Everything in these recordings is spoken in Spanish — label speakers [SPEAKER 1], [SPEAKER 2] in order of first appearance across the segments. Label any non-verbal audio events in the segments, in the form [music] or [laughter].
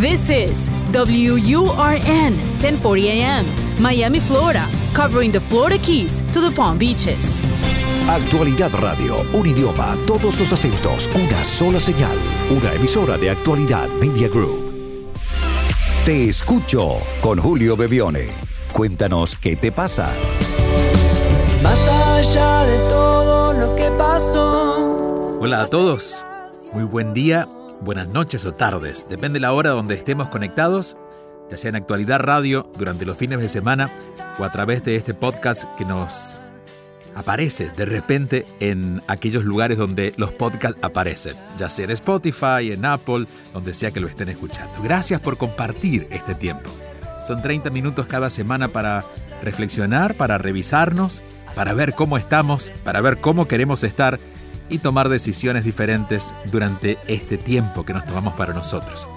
[SPEAKER 1] This is WURN 1040 AM, Miami, Florida, covering the Florida Keys to the Palm Beaches.
[SPEAKER 2] Actualidad Radio, un idioma, todos los acentos, una sola señal. Una emisora de Actualidad Media Group. Te escucho con Julio Bebione. Cuéntanos qué te pasa.
[SPEAKER 3] Más allá de todo lo que pasó.
[SPEAKER 4] Hola a todos, muy buen día, buenas noches o tardes, depende de la hora donde estemos conectados, ya sea en actualidad radio, durante los fines de semana o a través de este podcast que nos aparece de repente en aquellos lugares donde los podcasts aparecen, ya sea en Spotify, en Apple, donde sea que lo estén escuchando. Gracias por compartir este tiempo. Son 30 minutos cada semana para reflexionar, para revisarnos, para ver cómo estamos, para ver cómo queremos estar y tomar decisiones diferentes durante este tiempo que nos tomamos para nosotros.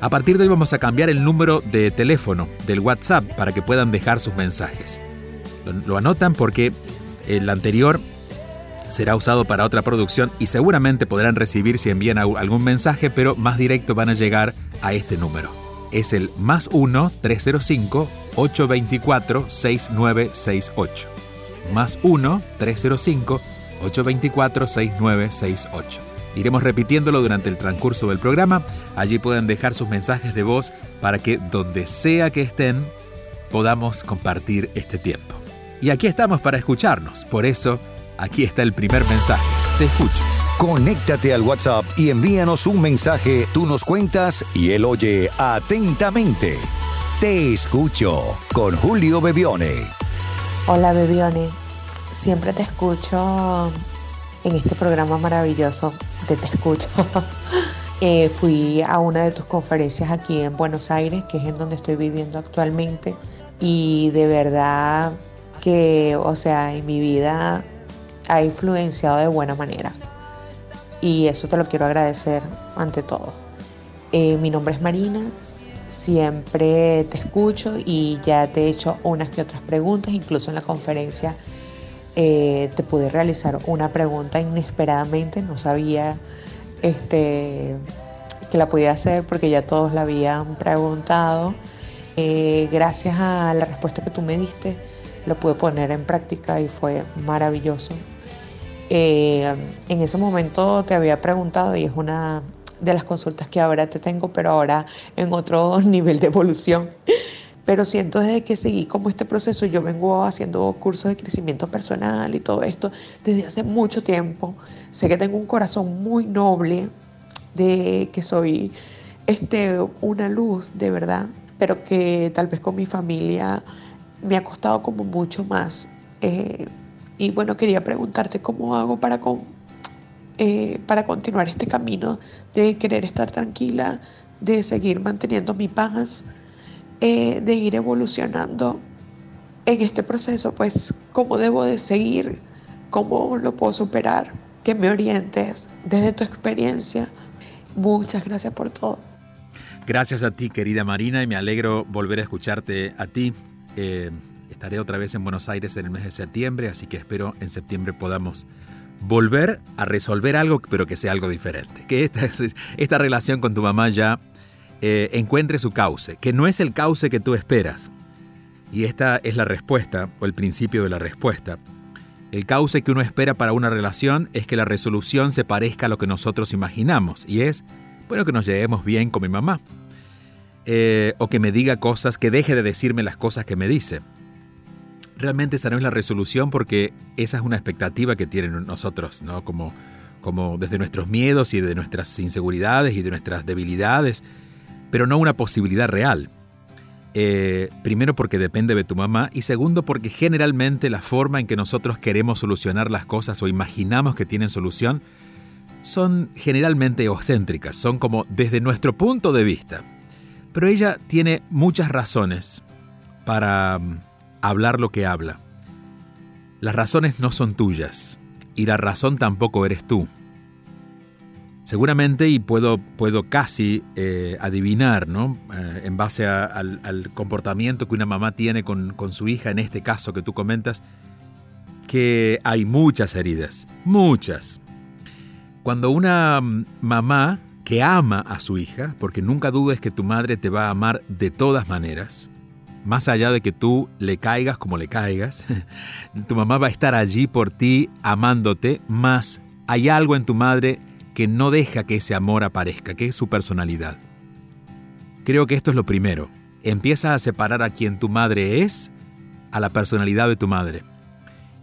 [SPEAKER 4] A partir de hoy vamos a cambiar el número de teléfono del WhatsApp para que puedan dejar sus mensajes. Lo, anotan porque el anterior será usado para otra producción y seguramente podrán recibir si envían algún mensaje, pero más directo van a llegar a este número. Es el más 1-305-824-6968. Más 1-305-824-6968. Iremos repitiéndolo durante el transcurso del programa. Allí pueden dejar sus mensajes de voz para que donde sea que estén podamos compartir este tiempo. Y aquí estamos para escucharnos. Por eso, aquí está el primer mensaje. Te escucho.
[SPEAKER 2] Conéctate al WhatsApp y envíanos un mensaje. Tú nos cuentas y él oye atentamente. Te escucho con Julio Bebione.
[SPEAKER 5] Hola Bebione, siempre te escucho en este programa maravilloso de Te Escucho. [laughs] eh, fui a una de tus conferencias aquí en Buenos Aires, que es en donde estoy viviendo actualmente, y de verdad que, o sea, en mi vida ha influenciado de buena manera. Y eso te lo quiero agradecer ante todo. Eh, mi nombre es Marina, siempre te escucho y ya te he hecho unas que otras preguntas, incluso en la conferencia eh, te pude realizar una pregunta inesperadamente, no sabía este, que la podía hacer porque ya todos la habían preguntado. Eh, gracias a la respuesta que tú me diste, lo pude poner en práctica y fue maravilloso. Eh, en ese momento te había preguntado y es una de las consultas que ahora te tengo, pero ahora en otro [laughs] nivel de evolución. Pero siento desde que seguí como este proceso, yo vengo haciendo cursos de crecimiento personal y todo esto desde hace mucho tiempo. Sé que tengo un corazón muy noble, de que soy este, una luz de verdad, pero que tal vez con mi familia me ha costado como mucho más. Eh, y bueno, quería preguntarte cómo hago para, con, eh, para continuar este camino de querer estar tranquila, de seguir manteniendo mi paz, eh, de ir evolucionando en este proceso, pues cómo debo de seguir, cómo lo puedo superar, que me orientes desde tu experiencia. Muchas gracias por todo.
[SPEAKER 4] Gracias a ti, querida Marina, y me alegro volver a escucharte a ti. Eh, estaré otra vez en Buenos Aires en el mes de septiembre, así que espero en septiembre podamos volver a resolver algo, pero que sea algo diferente. Que esta, [laughs] esta relación con tu mamá ya eh, encuentre su cauce, que no es el cauce que tú esperas. Y esta es la respuesta, o el principio de la respuesta. El cauce que uno espera para una relación es que la resolución se parezca a lo que nosotros imaginamos, y es, bueno, que nos llevemos bien con mi mamá. Eh, o que me diga cosas, que deje de decirme las cosas que me dice. Realmente esa no es la resolución porque esa es una expectativa que tienen nosotros, ¿no? Como, como desde nuestros miedos y de nuestras inseguridades y de nuestras debilidades, pero no una posibilidad real. Eh, primero porque depende de tu mamá y segundo porque generalmente la forma en que nosotros queremos solucionar las cosas o imaginamos que tienen solución son generalmente egocéntricas, son como desde nuestro punto de vista. Pero ella tiene muchas razones para mm, hablar lo que habla. Las razones no son tuyas y la razón tampoco eres tú. Seguramente, y puedo, puedo casi eh, adivinar, ¿no? Eh, en base al, al, comportamiento que una mamá tiene con, con su hija, en este caso que tú comentas, que hay muchas heridas, muchas. Cuando una mm, mamá que ama a su hija, porque nunca dudes que tu madre te va a amar de todas maneras, más allá de que tú le caigas como le caigas, [laughs] tu mamá va a estar allí por ti amándote, más hay algo en tu madre que no deja que ese amor aparezca, que es su personalidad. Creo que esto es lo primero. Empieza a separar a quien tu madre es a la personalidad de tu madre.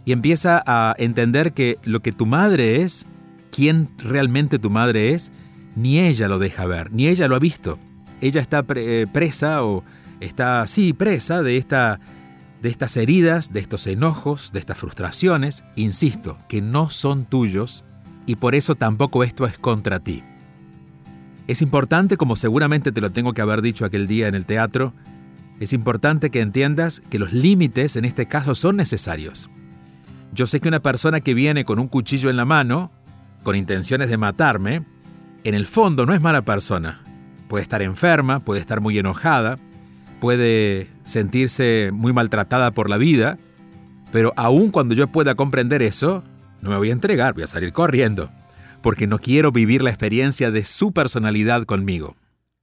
[SPEAKER 4] Y empieza a entender que lo que tu madre es, quién realmente tu madre es, ni ella lo deja ver, ni ella lo ha visto. Ella está eh, presa o está, sí, presa de, esta, de estas heridas, de estos enojos, de estas frustraciones, insisto, que no son tuyos y por eso tampoco esto es contra ti. Es importante, como seguramente te lo tengo que haber dicho aquel día en el teatro, es importante que entiendas que los límites en este caso son necesarios. Yo sé que una persona que viene con un cuchillo en la mano, con intenciones de matarme, en el fondo no es mala persona. Puede estar enferma, puede estar muy enojada, puede sentirse muy maltratada por la vida, pero aun cuando yo pueda comprender eso, no me voy a entregar, voy a salir corriendo, porque no quiero vivir la experiencia de su personalidad conmigo.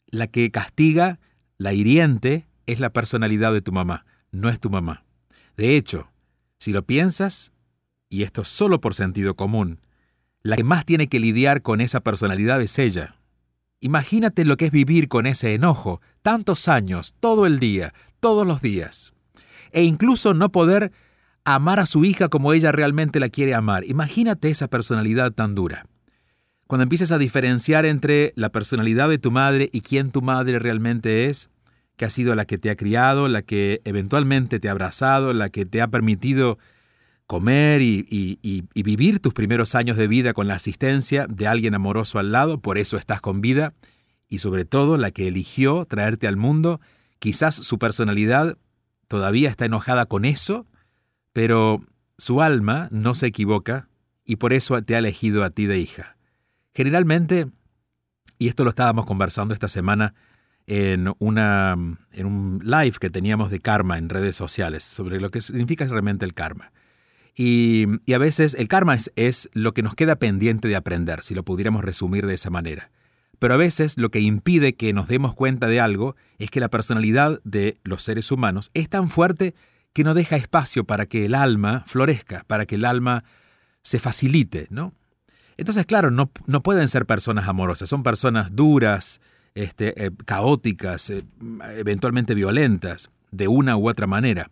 [SPEAKER 4] La que castiga, la hiriente, es la personalidad de tu mamá, no es tu mamá. De hecho, si lo piensas, y esto solo por sentido común, la que más tiene que lidiar con esa personalidad es ella. Imagínate lo que es vivir con ese enojo tantos años, todo el día, todos los días. E incluso no poder amar a su hija como ella realmente la quiere amar. Imagínate esa personalidad tan dura. Cuando empieces a diferenciar entre la personalidad de tu madre y quién tu madre realmente es, que ha sido la que te ha criado, la que eventualmente te ha abrazado, la que te ha permitido comer y, y, vivir tus primeros años de vida con la asistencia de alguien amoroso al lado, por eso estás con vida, y sobre todo la que eligió traerte al mundo, quizás su personalidad todavía está enojada con eso, pero su alma no se equivoca y por eso te ha elegido a ti de hija. Generalmente, y esto lo estábamos conversando esta semana en, una, en un live que teníamos de karma en redes sociales, sobre lo que significa realmente el karma. Y, a veces el karma es, es lo que nos queda pendiente de aprender, si lo pudiéramos resumir de esa manera. Pero a veces lo que impide que nos demos cuenta de algo es que la personalidad de los seres humanos es tan fuerte que no deja espacio para que el alma florezca, para que el alma se facilite, ¿no? Entonces, claro, no, no pueden ser personas amorosas, son personas duras, este, eh, caóticas, eh, eventualmente violentas, de una u otra manera.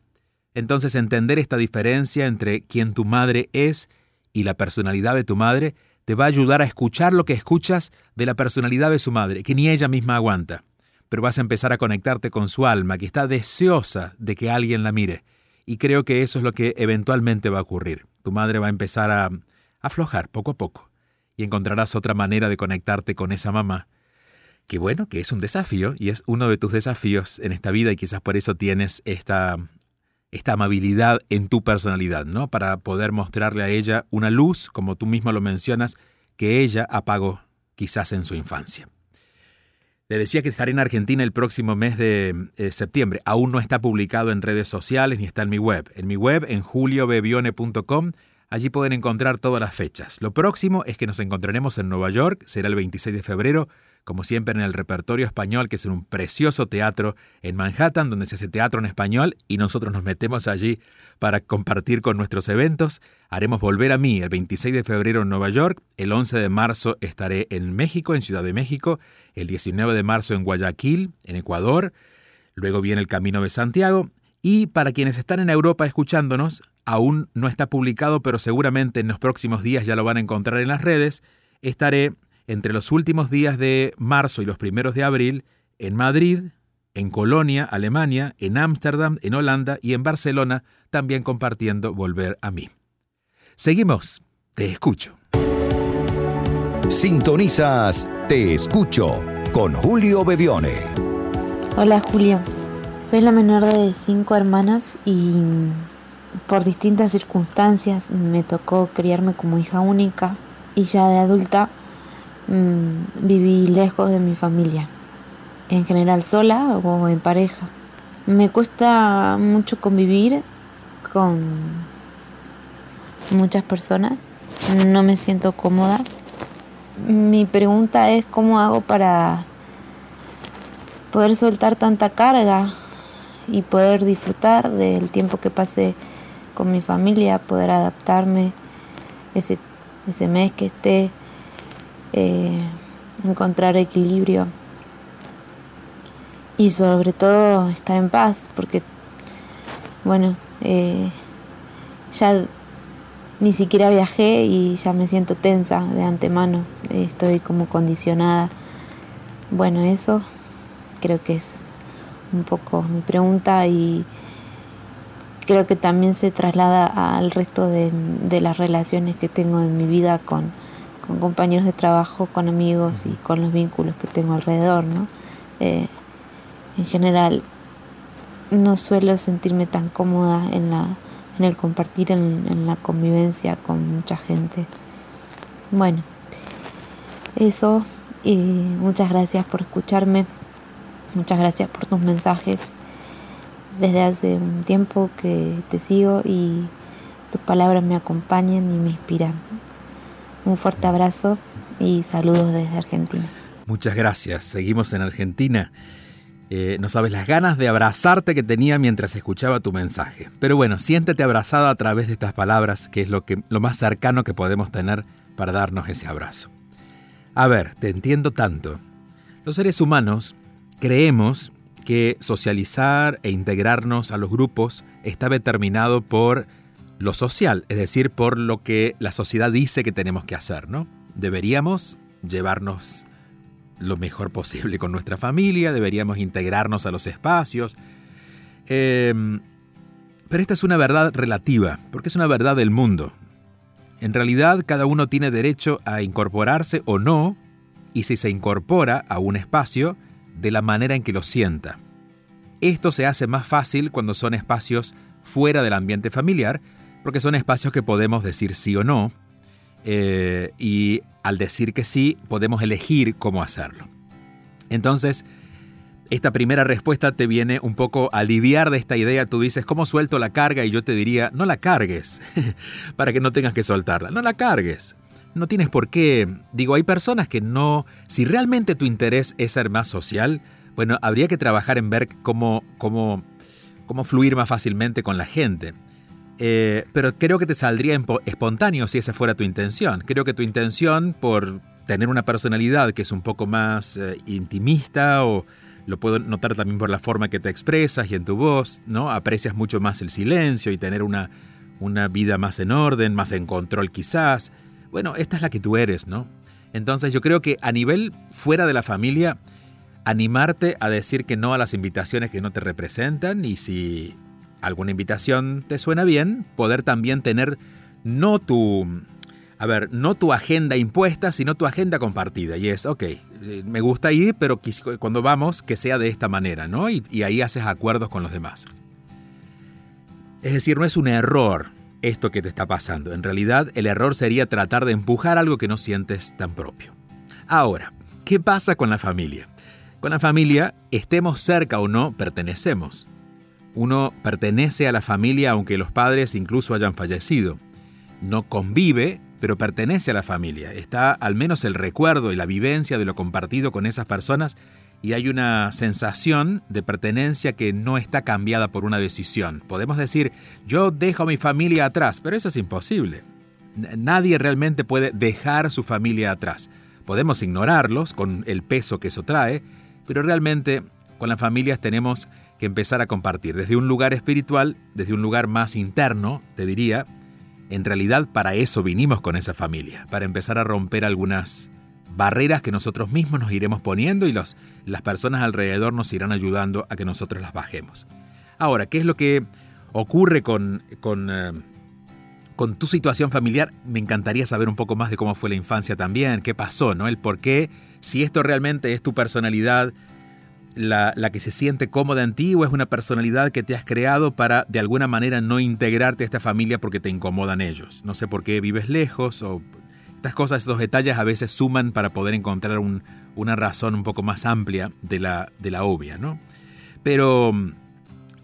[SPEAKER 4] Entonces entender esta diferencia entre quien tu madre es y la personalidad de tu madre te va a ayudar a escuchar lo que escuchas de la personalidad de su madre, que ni ella misma aguanta. Pero vas a empezar a conectarte con su alma, que está deseosa de que alguien la mire. Y creo que eso es lo que eventualmente va a ocurrir. Tu madre va a empezar a aflojar poco a poco y encontrarás otra manera de conectarte con esa mamá. Que bueno, que es un desafío y es uno de tus desafíos en esta vida y quizás por eso tienes esta esta amabilidad en tu personalidad, ¿no? Para poder mostrarle a ella una luz, como tú misma lo mencionas, que ella apagó quizás en su infancia. Le decía que estaré en Argentina el próximo mes de eh, septiembre. Aún no está publicado en redes sociales ni está en mi web. En mi web, en juliobebione.com, allí pueden encontrar todas las fechas. Lo próximo es que nos encontraremos en Nueva York, será el 26 de febrero, como siempre en el repertorio español, que es un precioso teatro en Manhattan, donde se hace teatro en español y nosotros nos metemos allí para compartir con nuestros eventos. Haremos Volver a mí el 26 de febrero en Nueva York, el 11 de marzo estaré en México, en Ciudad de México, el 19 de marzo en Guayaquil, en Ecuador, luego viene el Camino de Santiago y para quienes están en Europa escuchándonos, aún no está publicado, pero seguramente en los próximos días ya lo van a encontrar en las redes, estaré entre los últimos días de marzo y los primeros de abril en Madrid, en Colonia, Alemania, en Ámsterdam, en Holanda y en Barcelona, también compartiendo Volver a mí. Seguimos, te escucho.
[SPEAKER 2] Sintonizas Te escucho con Julio Bevione.
[SPEAKER 6] Hola Julio, soy la menor de cinco hermanas y por distintas circunstancias me tocó criarme como hija única y ya de adulta Mm, viví lejos de mi familia, en general sola o en pareja. Me cuesta mucho convivir con muchas personas, no me siento cómoda mi pregunta es cómo hago para poder soltar tanta carga y poder disfrutar del tiempo que pasé con mi familia, poder adaptarme ese, ese mes que esté, eh, encontrar equilibrio y sobre todo estar en paz, porque, bueno, eh, ya ni siquiera viajé y ya me siento tensa de antemano, estoy como condicionada. Bueno, eso creo que es un poco mi pregunta y creo que también se traslada al resto de, las relaciones que tengo en mi vida con, compañeros de trabajo, con amigos y con los vínculos que tengo alrededor. ¿no? Eh, en general, no suelo sentirme tan cómoda en, la, en el compartir, en, en la convivencia con mucha gente. Bueno, eso y muchas gracias por escucharme. Muchas gracias por tus mensajes. Desde hace un tiempo que te sigo y tus palabras me acompañan y me inspiran. Un fuerte abrazo y saludos desde Argentina.
[SPEAKER 4] Muchas gracias. Seguimos en Argentina. Eh, no sabes las ganas de abrazarte que tenía mientras escuchaba tu mensaje. Pero bueno, siéntete abrazado a través de estas palabras, que es lo, que, lo más cercano que podemos tener para darnos ese abrazo. A ver, te entiendo tanto. Los seres humanos Creemos que socializar e integrarnos a los grupos está determinado por lo social, es decir, por lo que la sociedad dice que tenemos que hacer, ¿no? Deberíamos llevarnos lo mejor posible con nuestra familia, deberíamos integrarnos a los espacios. Em, pero esta es una verdad relativa, porque es una verdad del mundo. En realidad, cada uno tiene derecho a incorporarse o no, y si se incorpora a un espacio, de la manera en que lo sienta. Esto se hace más fácil cuando son espacios fuera del ambiente familiar, porque son espacios que podemos decir sí o no, eh, y al decir que sí podemos elegir cómo hacerlo. Entonces, esta primera respuesta te viene un poco a aliviar de esta idea. Tú dices, ¿cómo suelto la carga? Y yo te diría, no la cargues, [laughs] para que no tengas que soltarla. No la cargues no tienes por qué. Digo, hay personas que no. Si realmente tu interés es ser más social, bueno, habría que trabajar en ver cómo, cómo, cómo fluir más fácilmente con la gente. Eh, pero creo que te saldría espontáneo si esa fuera tu intención. Creo que tu intención por tener una personalidad que es un poco más eh, intimista o lo puedo notar también por la forma que te expresas y en tu voz, ¿no? Aprecias mucho más el silencio y tener una, una vida más en orden, más en control quizás bueno, esta es la que tú eres, ¿no? Entonces yo creo que a nivel fuera de la familia, animarte a decir que no a las invitaciones que no te representan y si alguna invitación te suena bien, poder también tener no tu, a ver, no tu agenda impuesta, sino tu agenda compartida. Y es, ok, eh, me gusta ir, pero cuando vamos, que sea de esta manera, ¿no? Y, y ahí haces acuerdos con los demás. Es decir, no es un error esto que te está pasando. En realidad, el error sería tratar de empujar algo que no sientes tan propio. Ahora, ¿qué pasa con la familia? Con la familia, estemos cerca o no, pertenecemos. Uno pertenece a la familia aunque los padres incluso hayan fallecido. No convive, pero pertenece a la familia. Está al menos el recuerdo y la vivencia de lo compartido con esas personas y hay una sensación de pertenencia que no está cambiada por una decisión. Podemos decir, yo dejo a mi familia atrás, pero eso es imposible. Nadie realmente puede dejar su familia atrás. Podemos ignorarlos con el peso que eso trae, pero realmente con las familias tenemos que empezar a compartir desde un lugar espiritual, desde un lugar más interno, te diría. En realidad para eso vinimos con esa familia, para empezar a romper algunas barreras que nosotros mismos nos iremos poniendo y las personas alrededor nos irán ayudando a que nosotros las bajemos. Ahora, ¿qué es lo que ocurre con, con, eh, con tu situación familiar? Me encantaría saber un poco más de cómo fue la infancia también, qué pasó, ¿no? El por qué, si esto realmente es tu personalidad, la, la, que se siente cómoda en ti o es una personalidad que te has creado para de alguna manera no integrarte a esta familia porque te incomodan ellos. No sé por qué vives lejos o estas cosas, estos detalles a veces suman para poder encontrar una razón un poco más amplia de la, de la obvia, ¿no? Pero mm,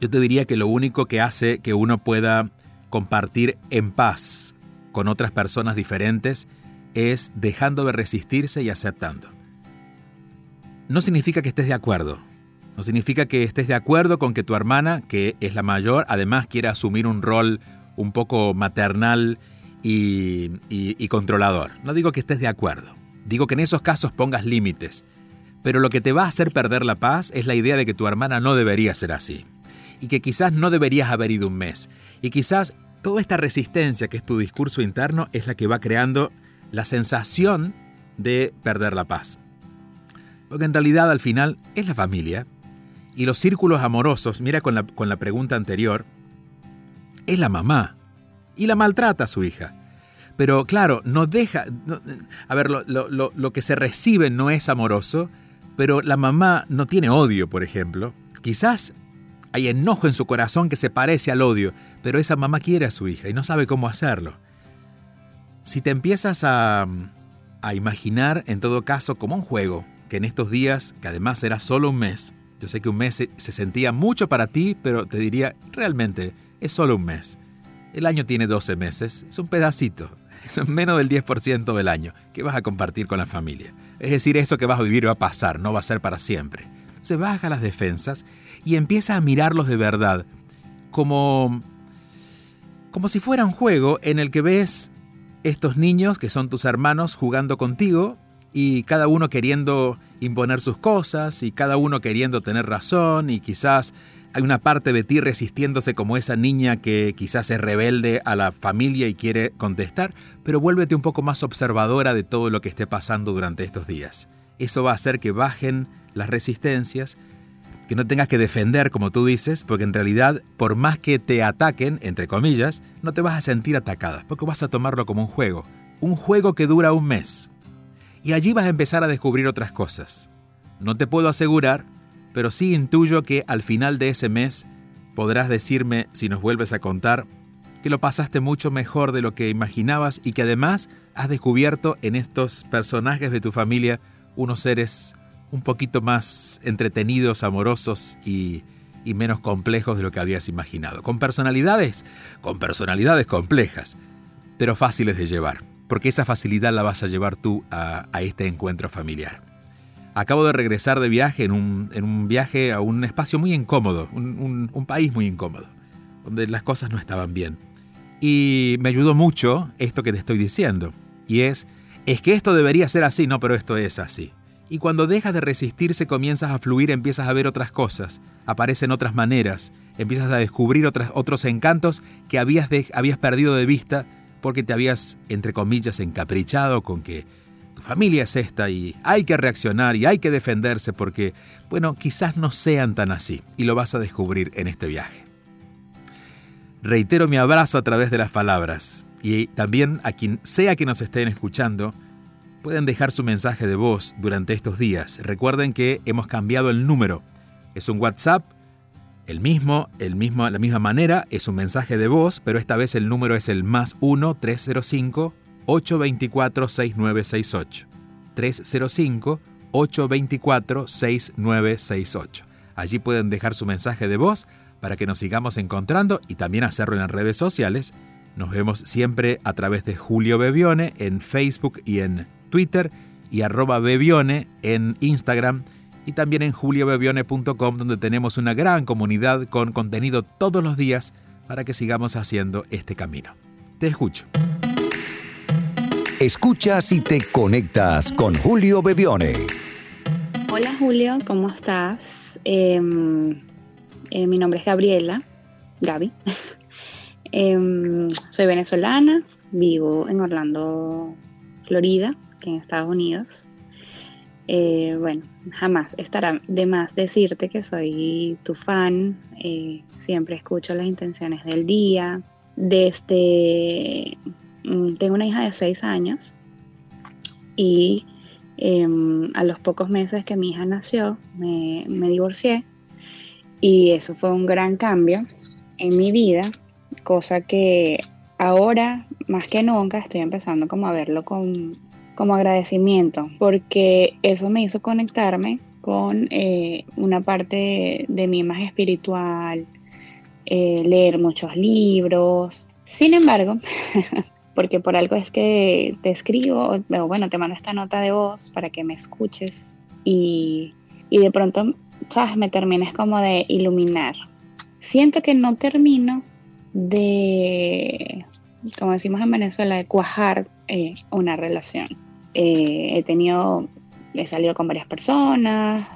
[SPEAKER 4] yo te diría que lo único que hace que uno pueda compartir en paz con otras personas diferentes es dejando de resistirse y aceptando. No significa que estés de acuerdo. No significa que estés de acuerdo con que tu hermana, que es la mayor, además quiera asumir un rol un poco maternal y, y controlador. No digo que estés de acuerdo. Digo que en esos casos pongas límites. Pero lo que te va a hacer perder la paz es la idea de que tu hermana no debería ser así. Y que quizás no deberías haber ido un mes. Y quizás toda esta resistencia que es tu discurso interno es la que va creando la sensación de perder la paz. Porque en realidad al final es la familia. Y los círculos amorosos, mira con la, con la pregunta anterior, es la mamá. Y la maltrata a su hija. Pero claro, no deja... a ver, lo, lo que se recibe no es amoroso, pero la mamá no tiene odio, por ejemplo. Quizás hay enojo en su corazón que se parece al odio, pero esa mamá quiere a su hija y no sabe cómo hacerlo. Si te empiezas a, a imaginar, en todo caso, como un juego, que en estos días, que además era solo un mes, yo sé que un mes se, se sentía mucho para ti, pero te diría, realmente, es solo un mes. El año tiene 12 meses, es un pedacito, es menos del 10% del año que vas a compartir con la familia. Es decir, eso que vas a vivir va a pasar, no va a ser para siempre. Se baja las defensas y empieza a mirarlos de verdad, como como si fuera un juego en el que ves estos niños que son tus hermanos jugando contigo y cada uno queriendo imponer sus cosas y cada uno queriendo tener razón y quizás hay una parte de ti resistiéndose como esa niña que quizás es rebelde a la familia y quiere contestar, pero vuélvete un poco más observadora de todo lo que esté pasando durante estos días. Eso va a hacer que bajen las resistencias que no tengas que defender, como tú dices, porque en realidad, por más que te ataquen, entre comillas, no te vas a sentir atacada, porque vas a tomarlo como un juego. Un juego que dura un mes. Y allí vas a empezar a descubrir otras cosas. No te puedo asegurar, pero sí intuyo que al final de ese mes podrás decirme, si nos vuelves a contar, que lo pasaste mucho mejor de lo que imaginabas y que además has descubierto en estos personajes de tu familia unos seres un poquito más entretenidos, amorosos y, menos complejos de lo que habías imaginado. Con personalidades, con personalidades complejas, pero fáciles de llevar, porque esa facilidad la vas a llevar tú a, este encuentro familiar. Acabo de regresar de viaje en un, viaje a un espacio muy incómodo, un, un país muy incómodo, donde las cosas no estaban bien. Y me ayudó mucho esto que te estoy diciendo, y es, es que esto debería ser así, no, pero esto es así. Y cuando dejas de resistirse comienzas a fluir, empiezas a ver otras cosas, aparecen otras maneras, empiezas a descubrir otras, otros encantos que habías, habías perdido de vista porque te habías, entre comillas, encaprichado con que tu familia es esta y hay que reaccionar y hay que defenderse porque, bueno, quizás no sean tan así y lo vas a descubrir en este viaje. Reitero mi abrazo a través de las palabras y también a quien sea que nos estén escuchando, Pueden dejar su mensaje de voz durante estos días. Recuerden que hemos cambiado el número. Es un WhatsApp, el mismo, el mismo, la misma manera, es un mensaje de voz, pero esta vez el número es el más 1-305-824-6968. 305-824-6968. Allí pueden dejar su mensaje de voz para que nos sigamos encontrando y también hacerlo en las redes sociales. Nos vemos siempre a través de Julio Bebione en Facebook y en Twitter y arroba Bebione en Instagram y también en juliobebione.com donde tenemos una gran comunidad con contenido todos los días para que sigamos haciendo este camino. Te escucho.
[SPEAKER 2] Escuchas y te conectas con Julio Bebione.
[SPEAKER 7] Hola Julio, ¿cómo estás? Em, eh, mi nombre es Gabriela, Gaby. [laughs] Em, soy venezolana, vivo en Orlando, Florida en Estados Unidos. Eh, bueno, jamás estará de más decirte que soy tu fan, eh, siempre escucho las intenciones del día. Desde, mm, tengo una hija de seis años y em, a los pocos meses que mi hija nació me, me divorcié y eso fue un gran cambio en mi vida, cosa que ahora más que nunca estoy empezando como a verlo con como agradecimiento, porque eso me hizo conectarme con eh, una parte de, mí más espiritual, eh, leer muchos libros. Sin embargo, [laughs] porque por algo es que te escribo, o bueno, te mando esta nota de voz para que me escuches y, y de pronto, sabes, me termines como de iluminar. Siento que no termino de, como decimos en Venezuela, de cuajar eh, una relación. Eh, he tenido, he salido con varias personas,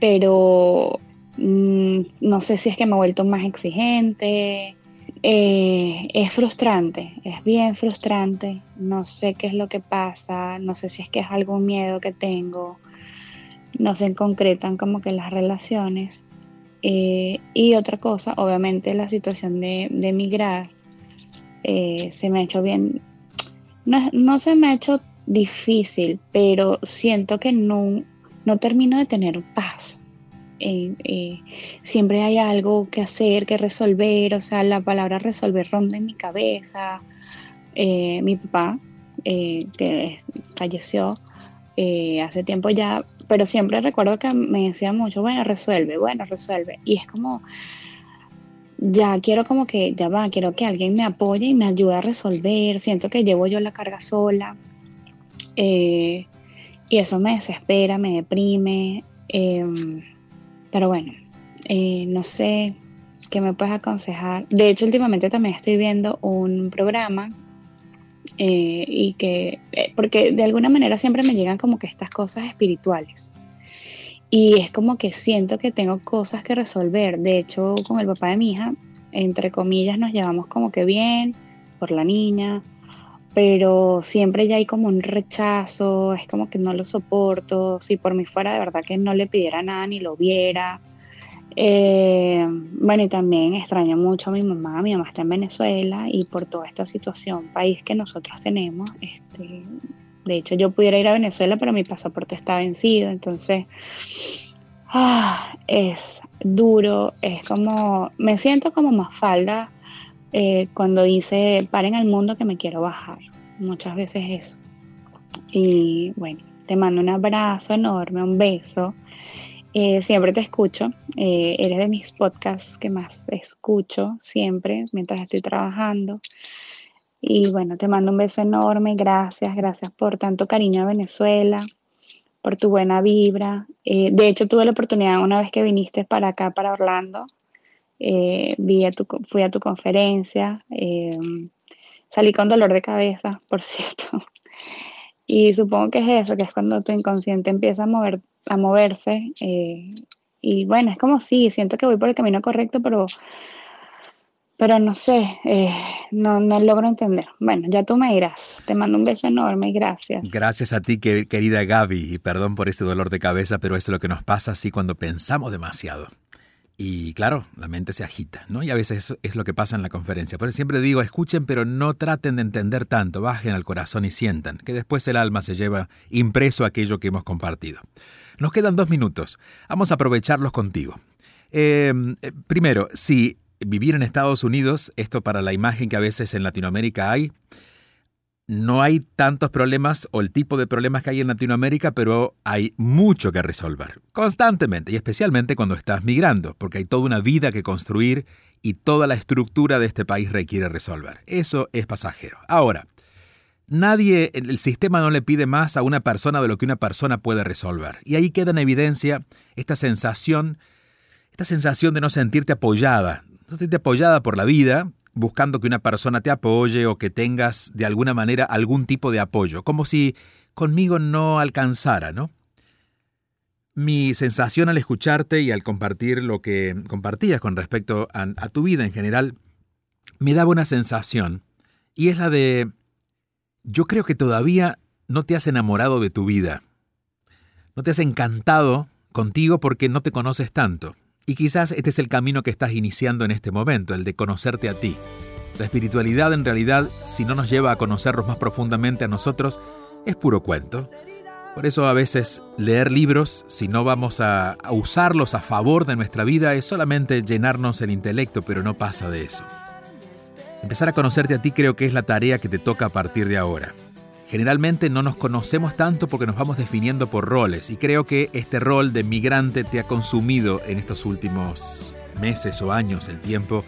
[SPEAKER 7] pero mm, no sé si es que me he vuelto más exigente. Eh, es frustrante, es bien frustrante. No sé qué es lo que pasa, no sé si es que es algún miedo que tengo. No se concretan como que las relaciones. y otra cosa, obviamente la situación de, de emigrar se me ha hecho bien, no, se me ha hecho difícil, pero siento que no, no termino de tener paz. Eh, eh, siempre hay algo que hacer, que resolver, o sea, la palabra resolver ronda en mi cabeza. Eh, mi papá, que falleció hace tiempo ya, pero siempre recuerdo que me decía mucho, bueno, resuelve, bueno, resuelve. Y es como, ya quiero como que, ya va, quiero que alguien me apoye y me ayude a resolver, siento que llevo yo la carga sola eh, y eso me desespera, me deprime, em, pero bueno, eh, no sé qué me puedes aconsejar. De hecho, últimamente también estoy viendo un programa eh, y que, porque de alguna manera siempre me llegan como que estas cosas espirituales. Y es como que siento que tengo cosas que resolver. De hecho, con el papá de mi hija, entre comillas, nos llevamos como que bien por la niña, pero siempre ya hay como un rechazo, es como que no lo soporto. Si por mí fuera de verdad que no le pidiera nada ni lo viera. Eh, bueno, y también extraño mucho a mi mamá. Mi mamá está en Venezuela y por toda esta situación, país que nosotros tenemos, este, de hecho, yo pudiera ir a Venezuela, pero mi pasaporte está vencido, entonces ah, es duro, es como, me siento como más falda eh, cuando dice, paren al mundo que me quiero bajar, muchas veces eso. Y bueno, te mando un abrazo enorme, un beso. Eh, siempre te escucho, eh, eres de mis podcasts que más escucho siempre mientras estoy trabajando. Y bueno, te mando un beso enorme, gracias, gracias por tanto cariño a Venezuela, por tu buena vibra. De hecho, tuve la oportunidad una vez que viniste para acá, para Orlando, eh, tu, fui a tu conferencia, eh, salí con dolor de cabeza, [laughs] por cierto. Y supongo que es eso, que es cuando tu inconsciente empieza a, mover, a moverse. y bueno, es como sí, siento que voy por el camino correcto, pero pero no sé, eh, no, no, logro entender. Bueno, ya tú me dirás. Te mando un beso enorme y gracias.
[SPEAKER 4] Gracias a ti, querida Gaby, y perdón por este dolor de cabeza, pero es lo que nos pasa así cuando pensamos demasiado. Y claro, la mente se agita, ¿no? Y a veces eso es lo que pasa en la conferencia. Por eso siempre digo, escuchen, pero no traten de entender tanto, bajen al corazón y sientan, que después el alma se lleva impreso aquello que hemos compartido. Nos quedan dos minutos, vamos a aprovecharlos contigo. Eh, eh, primero, si vivir en Estados Unidos, esto para la imagen que a veces en Latinoamérica hay, no hay tantos problemas o el tipo de problemas que hay en Latinoamérica, pero hay mucho que resolver, constantemente, y especialmente cuando estás migrando, porque hay toda una vida que construir y toda la estructura de este país requiere resolver. Eso es pasajero. Ahora, nadie, el sistema no le pide más a una persona de lo que una persona puede resolver. Y ahí queda en evidencia esta sensación, esta sensación de no sentirte apoyada, sentirte apoyada por la vida, buscando que una persona te apoye o que tengas de alguna manera algún tipo de apoyo, como si conmigo no alcanzara, ¿no? Mi sensación al escucharte y al compartir lo que compartías con respecto a, a tu vida en general, me daba una sensación, y es la de, yo creo que todavía no te has enamorado de tu vida, no te has encantado contigo porque no te conoces tanto. Y quizás este es el camino que estás iniciando en este momento, el de conocerte a ti. La espiritualidad en realidad, si no nos lleva a conocernos más profundamente a nosotros, es puro cuento. Por eso a veces leer libros, si no vamos a, usarlos a favor de nuestra vida, es solamente llenarnos el intelecto, pero no pasa de eso. Empezar a conocerte a ti creo que es la tarea que te toca a partir de ahora. Generalmente no nos conocemos tanto porque nos vamos definiendo por roles y creo que este rol de migrante te ha consumido en estos últimos meses o años el tiempo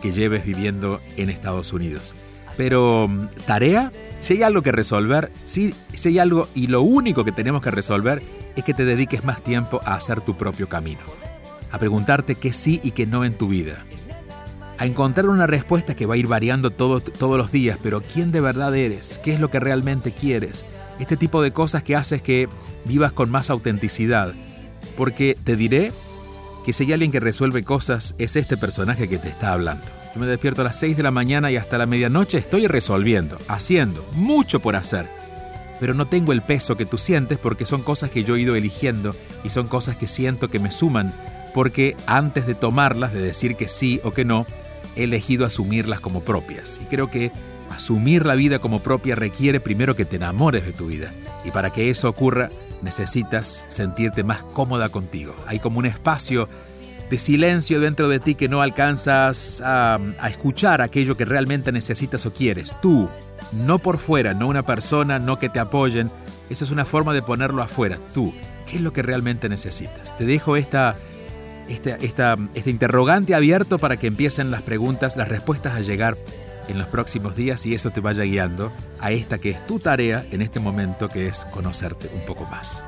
[SPEAKER 4] que lleves viviendo en Estados Unidos. Pero mm, tarea, si hay algo que resolver, si, si hay algo y lo único que tenemos que resolver es que te dediques más tiempo a hacer tu propio camino, a preguntarte qué sí y qué no en tu vida, a encontrar una respuesta que va a ir variando todos los días, pero quién de verdad eres, qué es lo que realmente quieres, este tipo de cosas que haces que vivas con más autenticidad, porque te diré que si hay alguien que resuelve cosas es este personaje que te está hablando. Yo me despierto a las 6 de la mañana y hasta la medianoche estoy resolviendo, haciendo, mucho por hacer. Pero no tengo el peso que tú sientes porque son cosas que yo he ido eligiendo y son cosas que siento que me suman porque antes de tomarlas, de decir que sí o que no, he elegido asumirlas como propias. Y creo que asumir la vida como propia requiere primero que te enamores de tu vida. Y para que eso ocurra, necesitas sentirte más cómoda contigo. Hay como un espacio de silencio dentro de ti que no alcanzas a, escuchar aquello que realmente necesitas o quieres. Tú, no por fuera, no una persona, no que te apoyen. Esa es una forma de ponerlo afuera. Tú, ¿qué es lo que realmente necesitas? Te dejo esta, esta, esta, este interrogante abierto para que empiecen las preguntas, las respuestas a llegar en los próximos días y eso te vaya guiando a esta que es tu tarea en este momento, que es conocerte un poco más.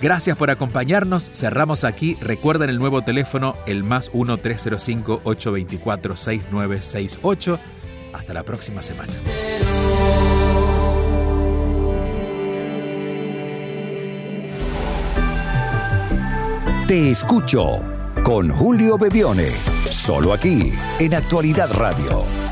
[SPEAKER 4] Gracias por acompañarnos. Cerramos aquí. Recuerden el nuevo teléfono, el más 1-305-824-6968. Hasta la próxima semana.
[SPEAKER 2] Te escucho con Julio Bebione, solo aquí en Actualidad Radio